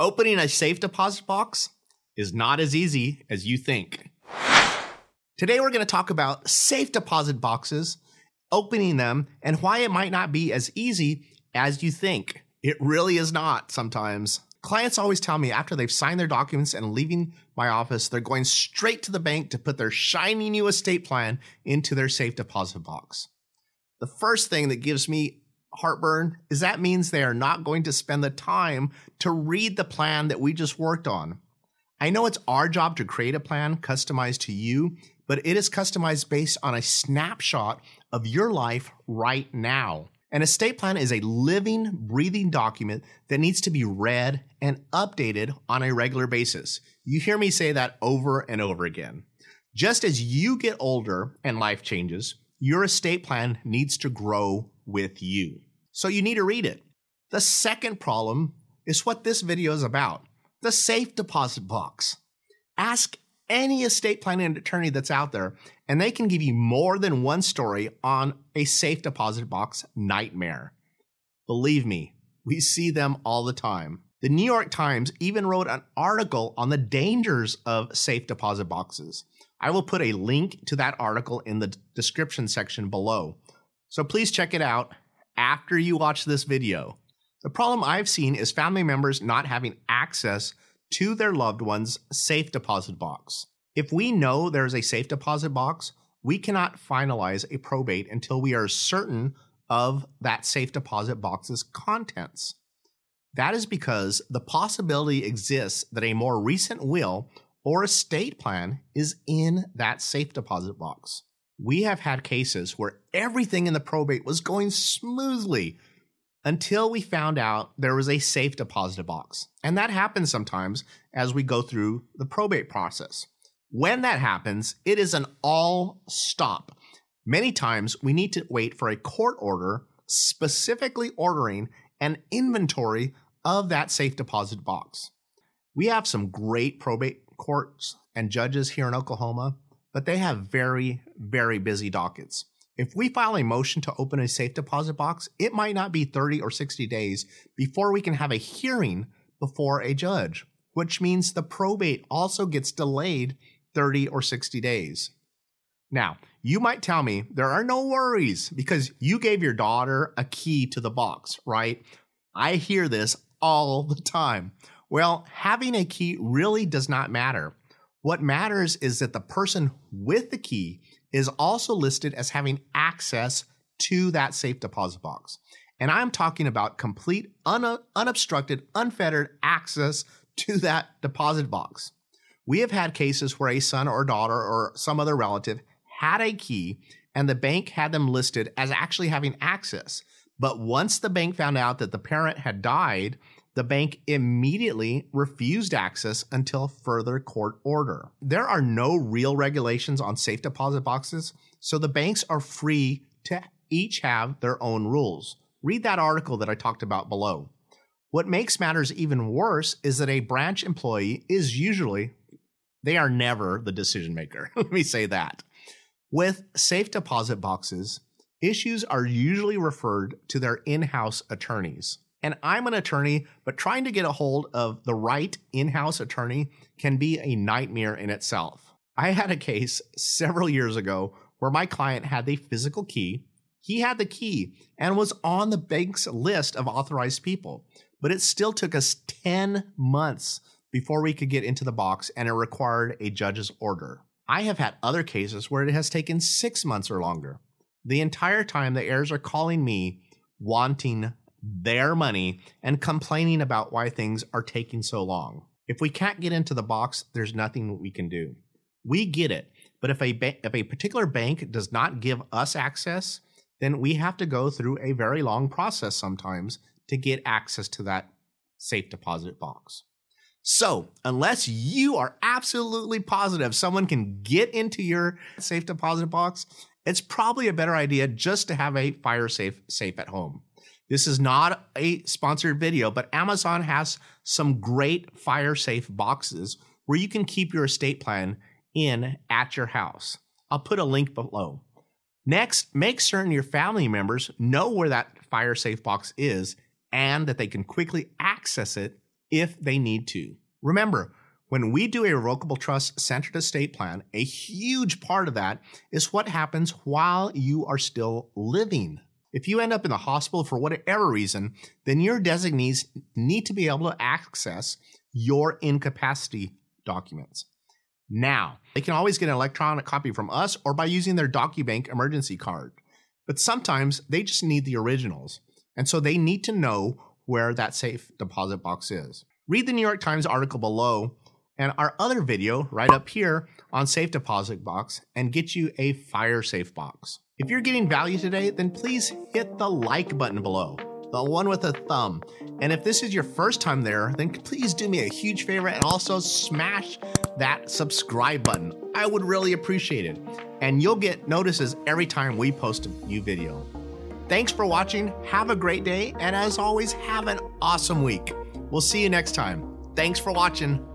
Opening a safe deposit box is not as easy as you think. Today, we're going to talk about safe deposit boxes, opening them, and why it might not be as easy as you think. It really is not sometimes. Clients always tell me after they've signed their documents and leaving my office, they're going straight to the bank to put their shiny new estate plan into their safe deposit box. The first thing that gives me heartburn is that means they are not going to spend the time to read the plan that we just worked on. I know it's our job to create a plan customized to you, but it is customized based on a snapshot of your life right now. An estate plan is a living, breathing document that needs to be read and updated on a regular basis. You hear me say that over and over again. Just as you get older and life changes, your estate plan needs to grow with you. So you need to read it. The second problem is what this video is about the safe deposit box. Ask any estate planning attorney that's out there, and they can give you more than one story on a safe deposit box nightmare. Believe me, we see them all the time. The New York Times even wrote an article on the dangers of safe deposit boxes. I will put a link to that article in the description section below. So please check it out after you watch this video. The problem I've seen is family members not having access to their loved one's safe deposit box. If we know there is a safe deposit box, we cannot finalize a probate until we are certain of that safe deposit box's contents. That is because the possibility exists that a more recent will or estate plan is in that safe deposit box we have had cases where everything in the probate was going smoothly until we found out there was a safe deposit box. And that happens sometimes as we go through the probate process. When that happens, it is an all stop. Many times we need to wait for a court order specifically ordering an inventory of that safe deposit box. We have some great probate courts and judges here in Oklahoma but they have very, very busy dockets. If we file a motion to open a safe deposit box, it might not be 30 or 60 days before we can have a hearing before a judge, which means the probate also gets delayed 30 or 60 days. Now, you might tell me there are no worries because you gave your daughter a key to the box, right? I hear this all the time. Well, having a key really does not matter what matters is that the person with the key is also listed as having access to that safe deposit box. And I'm talking about complete, un- unobstructed, unfettered access to that deposit box. We have had cases where a son or daughter or some other relative had a key and the bank had them listed as actually having access. But once the bank found out that the parent had died, the bank immediately refused access until further court order. There are no real regulations on safe deposit boxes, so the banks are free to each have their own rules. Read that article that I talked about below. What makes matters even worse is that a branch employee is usually, they are never the decision maker. Let me say that. With safe deposit boxes, issues are usually referred to their in house attorneys. And I'm an attorney, but trying to get a hold of the right in house attorney can be a nightmare in itself. I had a case several years ago where my client had the physical key. He had the key and was on the bank's list of authorized people, but it still took us 10 months before we could get into the box and it required a judge's order. I have had other cases where it has taken six months or longer. The entire time, the heirs are calling me wanting their money and complaining about why things are taking so long. If we can't get into the box, there's nothing we can do. We get it, but if a ba- if a particular bank does not give us access, then we have to go through a very long process sometimes to get access to that safe deposit box. So, unless you are absolutely positive someone can get into your safe deposit box, it's probably a better idea just to have a fire safe safe at home. This is not a sponsored video, but Amazon has some great fire safe boxes where you can keep your estate plan in at your house. I'll put a link below. Next, make certain your family members know where that fire safe box is and that they can quickly access it if they need to. Remember, when we do a revocable trust centered estate plan, a huge part of that is what happens while you are still living. If you end up in the hospital for whatever reason, then your designees need to be able to access your incapacity documents. Now, they can always get an electronic copy from us or by using their DocuBank emergency card. But sometimes they just need the originals, and so they need to know where that safe deposit box is. Read the New York Times article below and our other video right up here on safe deposit box and get you a fire safe box. If you're getting value today, then please hit the like button below, the one with a thumb. And if this is your first time there, then please do me a huge favor and also smash that subscribe button. I would really appreciate it. And you'll get notices every time we post a new video. Thanks for watching. Have a great day. And as always, have an awesome week. We'll see you next time. Thanks for watching.